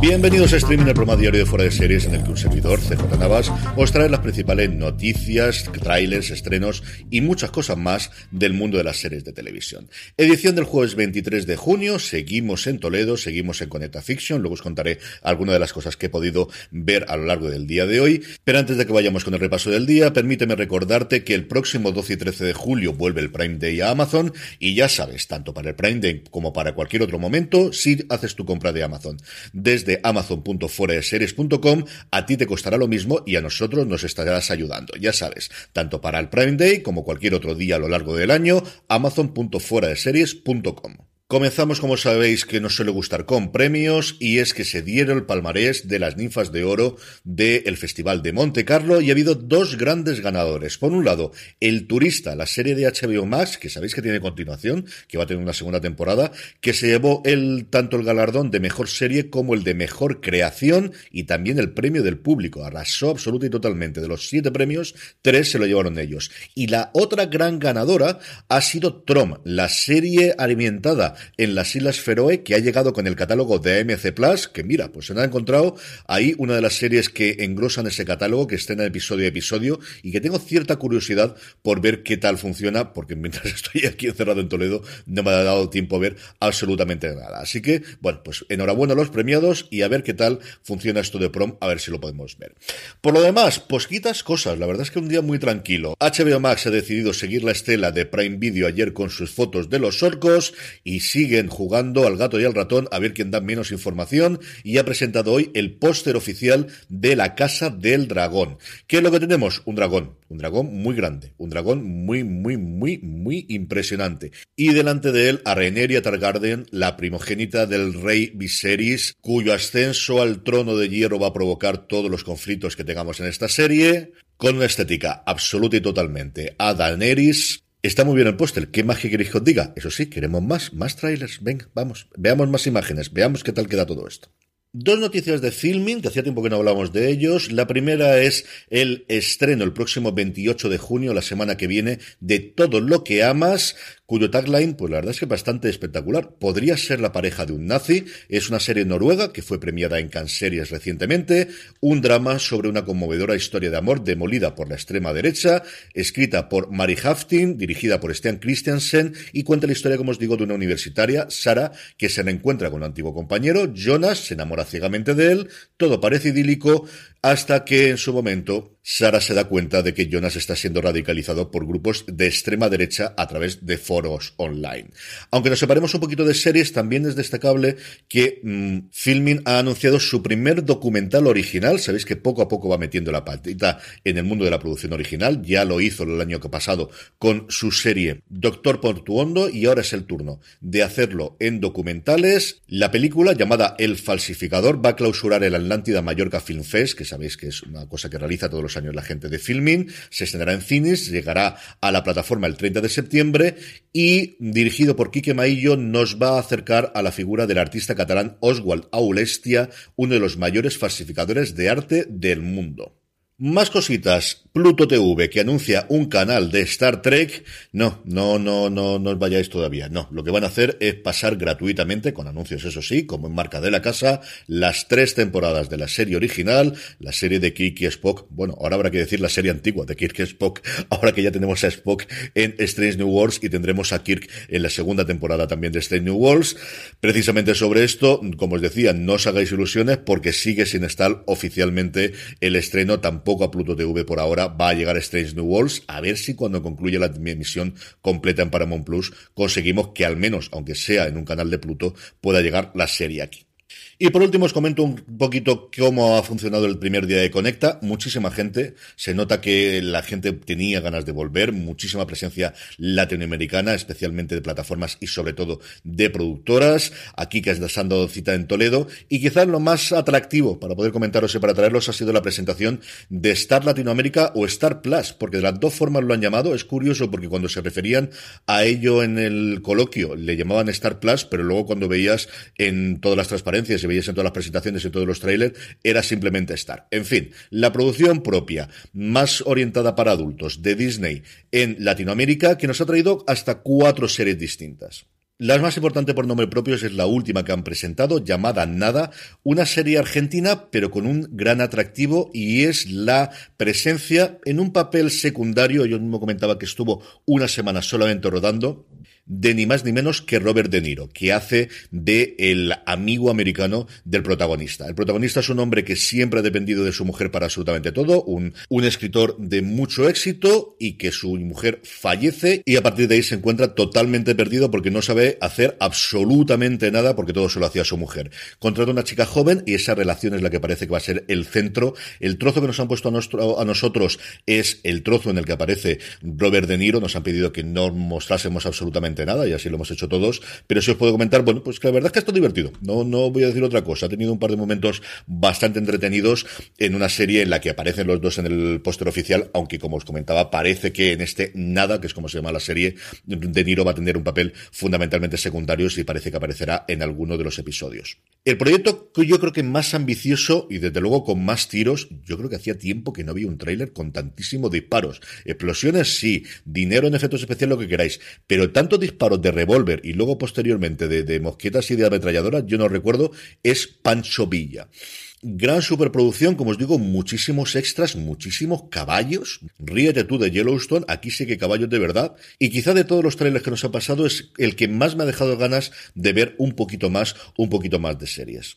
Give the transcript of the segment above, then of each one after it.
Bienvenidos a Streaming, el programa diario de Fuera de Series, en el que un servidor, CJ Navas, os trae las principales noticias, trailers, estrenos y muchas cosas más del mundo de las series de televisión. Edición del jueves 23 de junio, seguimos en Toledo, seguimos en Conecta Fiction, luego os contaré algunas de las cosas que he podido ver a lo largo del día de hoy, pero antes de que vayamos con el repaso del día, permíteme recordarte que el próximo 12 y 13 de julio vuelve el Prime Day a Amazon y ya sabes, tanto para el Prime Day como para cualquier otro momento, si haces tu compra de Amazon desde amazon.foreseries.com, a ti te costará lo mismo y a nosotros nos estarás ayudando. Ya sabes, tanto para el Prime Day como cualquier otro día a lo largo del año, amazon.foreseries.com. Comenzamos, como sabéis, que nos suele gustar con premios y es que se dieron el palmarés de las ninfas de oro del Festival de Monte Carlo y ha habido dos grandes ganadores. Por un lado, El Turista, la serie de HBO Max, que sabéis que tiene continuación, que va a tener una segunda temporada, que se llevó el, tanto el galardón de mejor serie como el de mejor creación y también el premio del público. Arrasó absoluta y totalmente. De los siete premios, tres se lo llevaron ellos. Y la otra gran ganadora ha sido Trom, la serie alimentada en las Islas Feroe, que ha llegado con el catálogo de AMC Plus, que mira, pues se ha encontrado ahí una de las series que engrosan ese catálogo, que estrena episodio a episodio, y que tengo cierta curiosidad por ver qué tal funciona, porque mientras estoy aquí encerrado en Toledo, no me ha dado tiempo a ver absolutamente nada. Así que, bueno, pues enhorabuena a los premiados y a ver qué tal funciona esto de prom, a ver si lo podemos ver. Por lo demás, posquitas cosas, la verdad es que un día muy tranquilo. HBO Max ha decidido seguir la estela de Prime Video ayer con sus fotos de los orcos y siguen jugando al gato y al ratón a ver quién da menos información y ha presentado hoy el póster oficial de la Casa del Dragón. ¿Qué es lo que tenemos? Un dragón, un dragón muy grande, un dragón muy, muy, muy, muy impresionante. Y delante de él a Rhaenyra Targaryen, la primogénita del rey Viserys, cuyo ascenso al trono de hierro va a provocar todos los conflictos que tengamos en esta serie con una estética absoluta y totalmente a Daenerys, Está muy bien el póster. ¿Qué más que queréis que os diga? Eso sí, queremos más, más trailers. Venga, vamos, veamos más imágenes, veamos qué tal queda todo esto. Dos noticias de filming, que hacía tiempo que no hablábamos de ellos. La primera es el estreno el próximo 28 de junio, la semana que viene, de Todo lo que amas, cuyo tagline, pues la verdad es que bastante espectacular. Podría ser la pareja de un nazi. Es una serie noruega que fue premiada en Cannes Series recientemente. Un drama sobre una conmovedora historia de amor demolida por la extrema derecha, escrita por Mari Haftin, dirigida por Stian Christiansen y cuenta la historia, como os digo, de una universitaria, Sara, que se reencuentra con un antiguo compañero, Jonas, se enamora ciegamente de él, todo parece idílico, hasta que en su momento Sara se da cuenta de que Jonas está siendo radicalizado por grupos de extrema derecha a través de foros online. Aunque nos separemos un poquito de series, también es destacable que mm, Filmin ha anunciado su primer documental original. Sabéis que poco a poco va metiendo la patita en el mundo de la producción original. Ya lo hizo el año que pasado con su serie Doctor Portuondo y ahora es el turno de hacerlo en documentales. La película llamada El falsificador va a clausurar el Atlántida Mallorca Film Fest, que sabéis que es una cosa que realiza todos los años la gente de Filmin, se estrenará en cines, llegará a la plataforma el 30 de septiembre y dirigido por Quique Maillo nos va a acercar a la figura del artista catalán Oswald Aulestia, uno de los mayores falsificadores de arte del mundo. Más cositas. Pluto TV, que anuncia un canal de Star Trek. No, no, no, no, no os vayáis todavía. No, lo que van a hacer es pasar gratuitamente, con anuncios eso sí, como en marca de la casa, las tres temporadas de la serie original, la serie de Kirk y Spock. Bueno, ahora habrá que decir la serie antigua de Kirk y Spock, ahora que ya tenemos a Spock en Strange New Worlds y tendremos a Kirk en la segunda temporada también de Strange New Worlds. Precisamente sobre esto, como os decía, no os hagáis ilusiones porque sigue sin estar oficialmente el estreno tampoco a Pluto TV por ahora, va a llegar Strange New Worlds, a ver si cuando concluya la emisión completa en Paramount Plus conseguimos que al menos, aunque sea en un canal de Pluto, pueda llegar la serie aquí. Y por último os comento un poquito cómo ha funcionado el primer día de Conecta. Muchísima gente, se nota que la gente tenía ganas de volver, muchísima presencia latinoamericana, especialmente de plataformas y sobre todo de productoras. Aquí que has dado cita en Toledo. Y quizás lo más atractivo para poder comentaros y para traerlos ha sido la presentación de Star Latinoamérica o Star Plus, porque de las dos formas lo han llamado. Es curioso porque cuando se referían a ello en el coloquio le llamaban Star Plus, pero luego cuando veías en todas las transparencias veías en todas las presentaciones y todos los trailers, era simplemente Star. En fin, la producción propia, más orientada para adultos, de Disney en Latinoamérica, que nos ha traído hasta cuatro series distintas. La más importante por nombre propio es la última que han presentado, llamada Nada, una serie argentina, pero con un gran atractivo y es la presencia en un papel secundario. Yo mismo comentaba que estuvo una semana solamente rodando de ni más ni menos que Robert De Niro, que hace de el amigo americano del protagonista. El protagonista es un hombre que siempre ha dependido de su mujer para absolutamente todo, un, un escritor de mucho éxito y que su mujer fallece y a partir de ahí se encuentra totalmente perdido porque no sabe hacer absolutamente nada porque todo se lo hacía su mujer. Contrata una chica joven y esa relación es la que parece que va a ser el centro. El trozo que nos han puesto a, a nosotros es el trozo en el que aparece Robert De Niro. Nos han pedido que no mostrásemos absolutamente nada, y así lo hemos hecho todos, pero si os puedo comentar, bueno, pues que la verdad es que esto divertido, no, no voy a decir otra cosa, ha tenido un par de momentos bastante entretenidos en una serie en la que aparecen los dos en el póster oficial, aunque como os comentaba, parece que en este nada, que es como se llama la serie, De Niro va a tener un papel fundamentalmente secundario y parece que aparecerá en alguno de los episodios. El proyecto que yo creo que más ambicioso y desde luego con más tiros, yo creo que hacía tiempo que no había un tráiler con tantísimos disparos. Explosiones sí, dinero en efectos especiales lo que queráis, pero tanto disparos de revólver y luego posteriormente de, mosquetas y de ametralladoras, yo no recuerdo, es Pancho Villa. Gran superproducción, como os digo, muchísimos extras, muchísimos caballos. Ríete tú de Yellowstone, aquí sí que caballos de verdad. Y quizá de todos los trailers que nos han pasado es el que más me ha dejado ganas de ver un poquito más, un poquito más de series.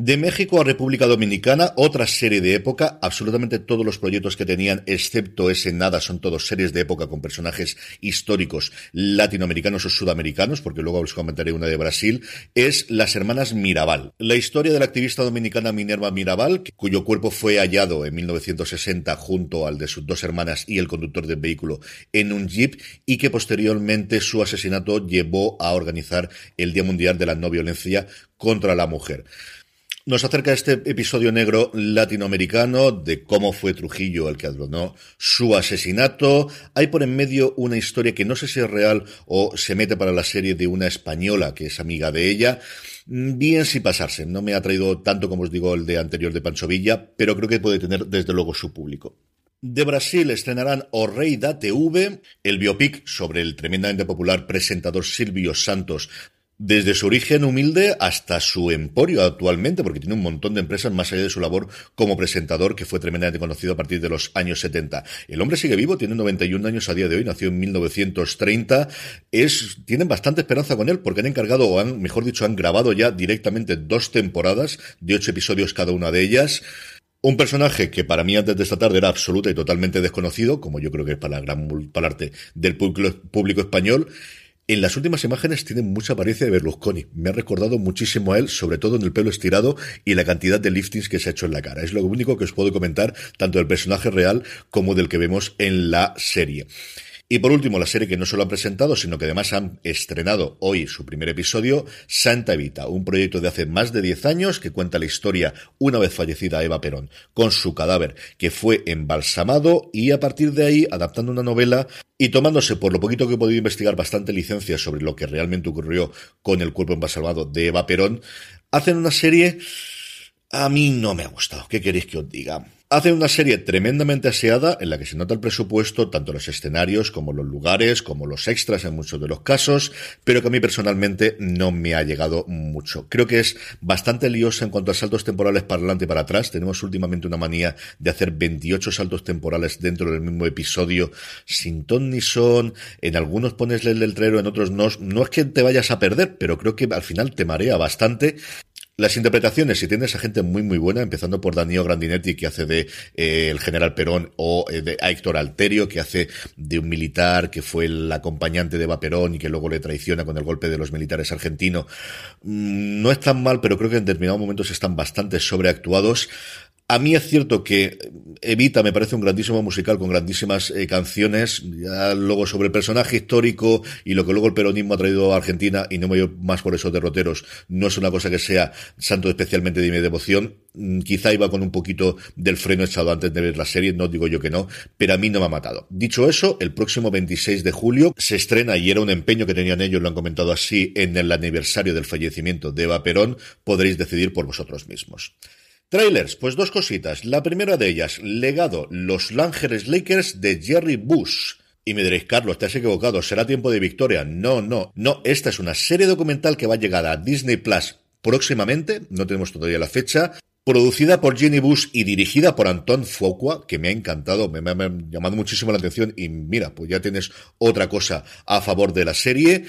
De México a República Dominicana, otra serie de época. Absolutamente todos los proyectos que tenían, excepto ese nada, son todos series de época con personajes históricos latinoamericanos o sudamericanos, porque luego os comentaré una de Brasil. Es Las Hermanas Mirabal. La historia de la activista dominicana Minerva Mirabal, cuyo cuerpo fue hallado en 1960 junto al de sus dos hermanas y el conductor del vehículo en un jeep y que posteriormente su asesinato llevó a organizar el Día Mundial de la No Violencia contra la Mujer. Nos acerca este episodio negro latinoamericano de cómo fue Trujillo el que adronó su asesinato. Hay por en medio una historia que no sé si es real o se mete para la serie de una española que es amiga de ella. Bien sin pasarse. No me ha traído tanto como os digo el de anterior de Pancho Villa, pero creo que puede tener desde luego su público. De Brasil estrenarán O Rei da TV, el biopic sobre el tremendamente popular presentador Silvio Santos, desde su origen humilde hasta su emporio actualmente, porque tiene un montón de empresas más allá de su labor como presentador, que fue tremendamente conocido a partir de los años 70. El hombre sigue vivo, tiene 91 años a día de hoy, nació en 1930. Es, tienen bastante esperanza con él, porque han encargado, o han, mejor dicho, han grabado ya directamente dos temporadas de ocho episodios cada una de ellas. Un personaje que para mí antes de esta tarde era absoluta y totalmente desconocido, como yo creo que es para la gran parte del público español, en las últimas imágenes tiene mucha apariencia de Berlusconi. Me ha recordado muchísimo a él, sobre todo en el pelo estirado y la cantidad de liftings que se ha hecho en la cara. Es lo único que os puedo comentar tanto del personaje real como del que vemos en la serie. Y por último, la serie que no solo han presentado, sino que además han estrenado hoy su primer episodio, Santa Evita, un proyecto de hace más de 10 años que cuenta la historia, una vez fallecida Eva Perón, con su cadáver, que fue embalsamado y a partir de ahí, adaptando una novela y tomándose, por lo poquito que he podido investigar, bastante licencia sobre lo que realmente ocurrió con el cuerpo embalsamado de Eva Perón, hacen una serie... A mí no me ha gustado. ¿Qué queréis que os diga? Hacen una serie tremendamente aseada en la que se nota el presupuesto, tanto los escenarios como los lugares, como los extras en muchos de los casos, pero que a mí personalmente no me ha llegado mucho. Creo que es bastante liosa en cuanto a saltos temporales para adelante y para atrás. Tenemos últimamente una manía de hacer 28 saltos temporales dentro del mismo episodio, sin ton ni son. En algunos pones el letrero, en otros no. No es que te vayas a perder, pero creo que al final te marea bastante. Las interpretaciones, si tienes a gente muy muy buena, empezando por Danilo Grandinetti, que hace de eh, el general Perón, o eh, de Héctor Alterio, que hace de un militar que fue el acompañante de Eva Perón y que luego le traiciona con el golpe de los militares argentinos, mm, no es tan mal, pero creo que en determinados momentos están bastante sobreactuados. A mí es cierto que Evita me parece un grandísimo musical con grandísimas eh, canciones. Luego sobre el personaje histórico y lo que luego el peronismo ha traído a Argentina, y no me voy más por esos derroteros, no es una cosa que sea santo especialmente de mi devoción. Mm, quizá iba con un poquito del freno echado antes de ver la serie, no digo yo que no, pero a mí no me ha matado. Dicho eso, el próximo 26 de julio se estrena, y era un empeño que tenían ellos, lo han comentado así, en el aniversario del fallecimiento de Eva Perón, podréis decidir por vosotros mismos. Trailers, pues dos cositas. La primera de ellas, legado Los Ángeles Lakers de Jerry Bush. Y me diréis, Carlos, te has equivocado, será tiempo de victoria. No, no, no, esta es una serie documental que va a llegar a Disney Plus próximamente, no tenemos todavía la fecha, producida por Jenny Bush y dirigida por Anton Fuqua, que me ha encantado, me, me, ha llamado muchísimo la atención y mira, pues ya tienes otra cosa a favor de la serie.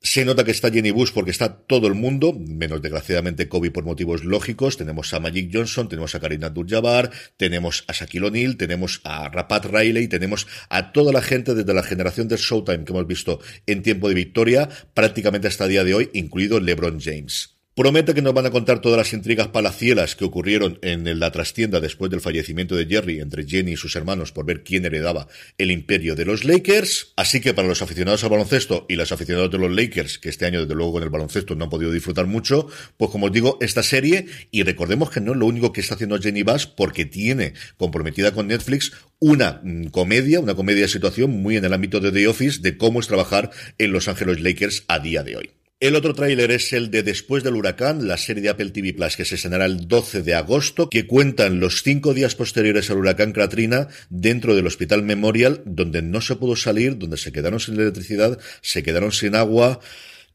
Se nota que está Jenny Bush porque está todo el mundo, menos desgraciadamente Kobe por motivos lógicos. Tenemos a Magic Johnson, tenemos a Karina Abdul-Jabbar, tenemos a Shaquille O'Neal, tenemos a Rapat Riley, tenemos a toda la gente desde la generación del Showtime que hemos visto en tiempo de victoria, prácticamente hasta el día de hoy, incluido LeBron James. Promete que nos van a contar todas las intrigas palacielas que ocurrieron en la trastienda después del fallecimiento de Jerry entre Jenny y sus hermanos por ver quién heredaba el imperio de los Lakers. Así que para los aficionados al baloncesto y los aficionados de los Lakers, que este año desde luego con el baloncesto no han podido disfrutar mucho, pues como os digo, esta serie, y recordemos que no es lo único que está haciendo Jenny Bass porque tiene comprometida con Netflix una mm, comedia, una comedia de situación muy en el ámbito de The Office de cómo es trabajar en Los Ángeles Lakers a día de hoy. El otro tráiler es el de Después del huracán, la serie de Apple TV Plus que se estrenará el 12 de agosto, que cuentan los cinco días posteriores al huracán Katrina dentro del Hospital Memorial, donde no se pudo salir, donde se quedaron sin electricidad, se quedaron sin agua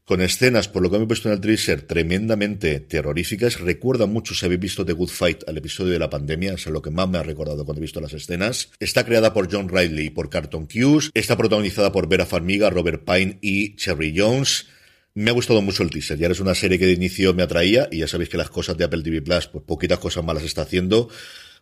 con escenas, por lo que me he puesto en el teaser, tremendamente terroríficas. Recuerda mucho, si habéis visto The Good Fight, al episodio de la pandemia, es lo que más me ha recordado cuando he visto las escenas. Está creada por John Riley y por Carton Cuse. Está protagonizada por Vera Farmiga, Robert Pine y Cherry Jones. Me ha gustado mucho el teaser. Ya es una serie que de inicio me atraía y ya sabéis que las cosas de Apple TV Plus, pues poquitas cosas malas está haciendo.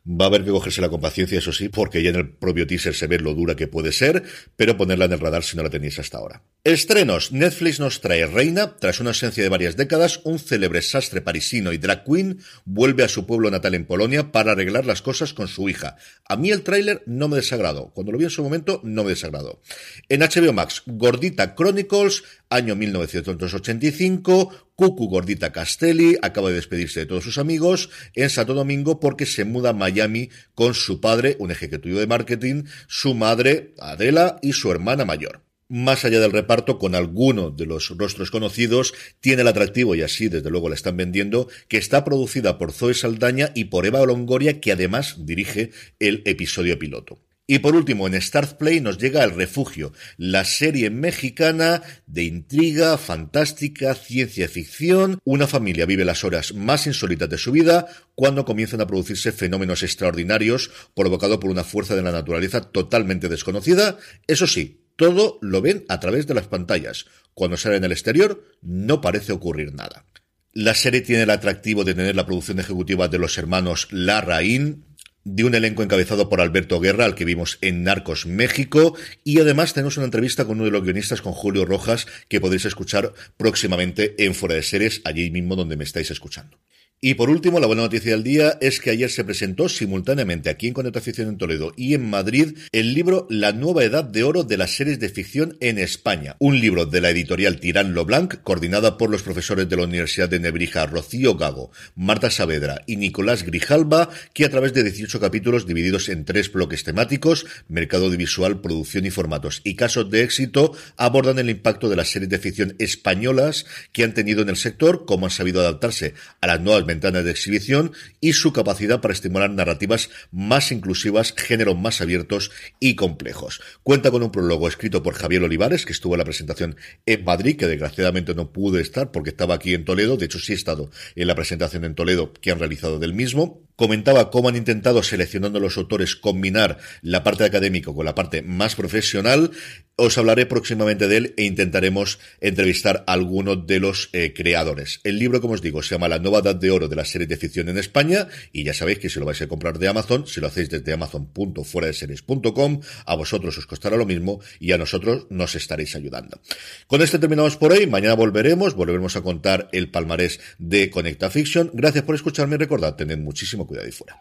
Va a haber que cogerse la con paciencia, eso sí, porque ya en el propio teaser se ve lo dura que puede ser, pero ponerla en el radar si no la tenéis hasta ahora. Estrenos. Netflix nos trae Reina. Tras una ausencia de varias décadas, un célebre sastre parisino y drag queen vuelve a su pueblo natal en Polonia para arreglar las cosas con su hija. A mí el tráiler no me desagradó. Cuando lo vi en su momento, no me desagradó. En HBO Max, Gordita Chronicles, año 1985, Cucu Gordita Castelli acaba de despedirse de todos sus amigos en Santo Domingo porque se muda a Miami con su padre, un ejecutivo de marketing, su madre, Adela, y su hermana mayor más allá del reparto, con alguno de los rostros conocidos, tiene el atractivo, y así desde luego la están vendiendo, que está producida por Zoe Saldaña y por Eva Longoria, que además dirige el episodio piloto. Y por último, en Start Play nos llega El Refugio, la serie mexicana de intriga, fantástica, ciencia ficción. Una familia vive las horas más insólitas de su vida cuando comienzan a producirse fenómenos extraordinarios provocados por una fuerza de la naturaleza totalmente desconocida. Eso sí, todo lo ven a través de las pantallas. Cuando salen en el exterior no parece ocurrir nada. La serie tiene el atractivo de tener la producción ejecutiva de los hermanos Larraín, de un elenco encabezado por Alberto Guerra, al que vimos en Narcos México, y además tenemos una entrevista con uno de los guionistas, con Julio Rojas, que podéis escuchar próximamente en Fuera de Series, allí mismo donde me estáis escuchando. Y por último, la buena noticia del día es que ayer se presentó simultáneamente aquí en Conecta Ficción en Toledo y en Madrid el libro La nueva edad de oro de las series de ficción en España. Un libro de la editorial Tirán Loblanc, coordinada por los profesores de la Universidad de Nebrija Rocío Gago, Marta Saavedra y Nicolás Grijalba, que a través de 18 capítulos divididos en tres bloques temáticos, mercado audiovisual, producción y formatos y casos de éxito, abordan el impacto de las series de ficción españolas que han tenido en el sector, cómo han sabido adaptarse a las nuevas ventanas de exhibición y su capacidad para estimular narrativas más inclusivas, géneros más abiertos y complejos. Cuenta con un prólogo escrito por Javier Olivares, que estuvo en la presentación en Madrid, que desgraciadamente no pude estar porque estaba aquí en Toledo, de hecho sí he estado en la presentación en Toledo que han realizado del mismo. Comentaba cómo han intentado, seleccionando los autores, combinar la parte académica con la parte más profesional. Os hablaré próximamente de él e intentaremos entrevistar a algunos de los eh, creadores. El libro, como os digo, se llama La nueva edad de oro de la serie de ficción en España y ya sabéis que si lo vais a comprar de Amazon, si lo hacéis desde amazon.fueradeseries.com, a vosotros os costará lo mismo y a nosotros nos estaréis ayudando. Con esto terminamos por hoy. Mañana volveremos, volveremos a contar el palmarés de Conecta Fiction. Gracias por escucharme y recordad, tened muchísimo cuidado y fuera.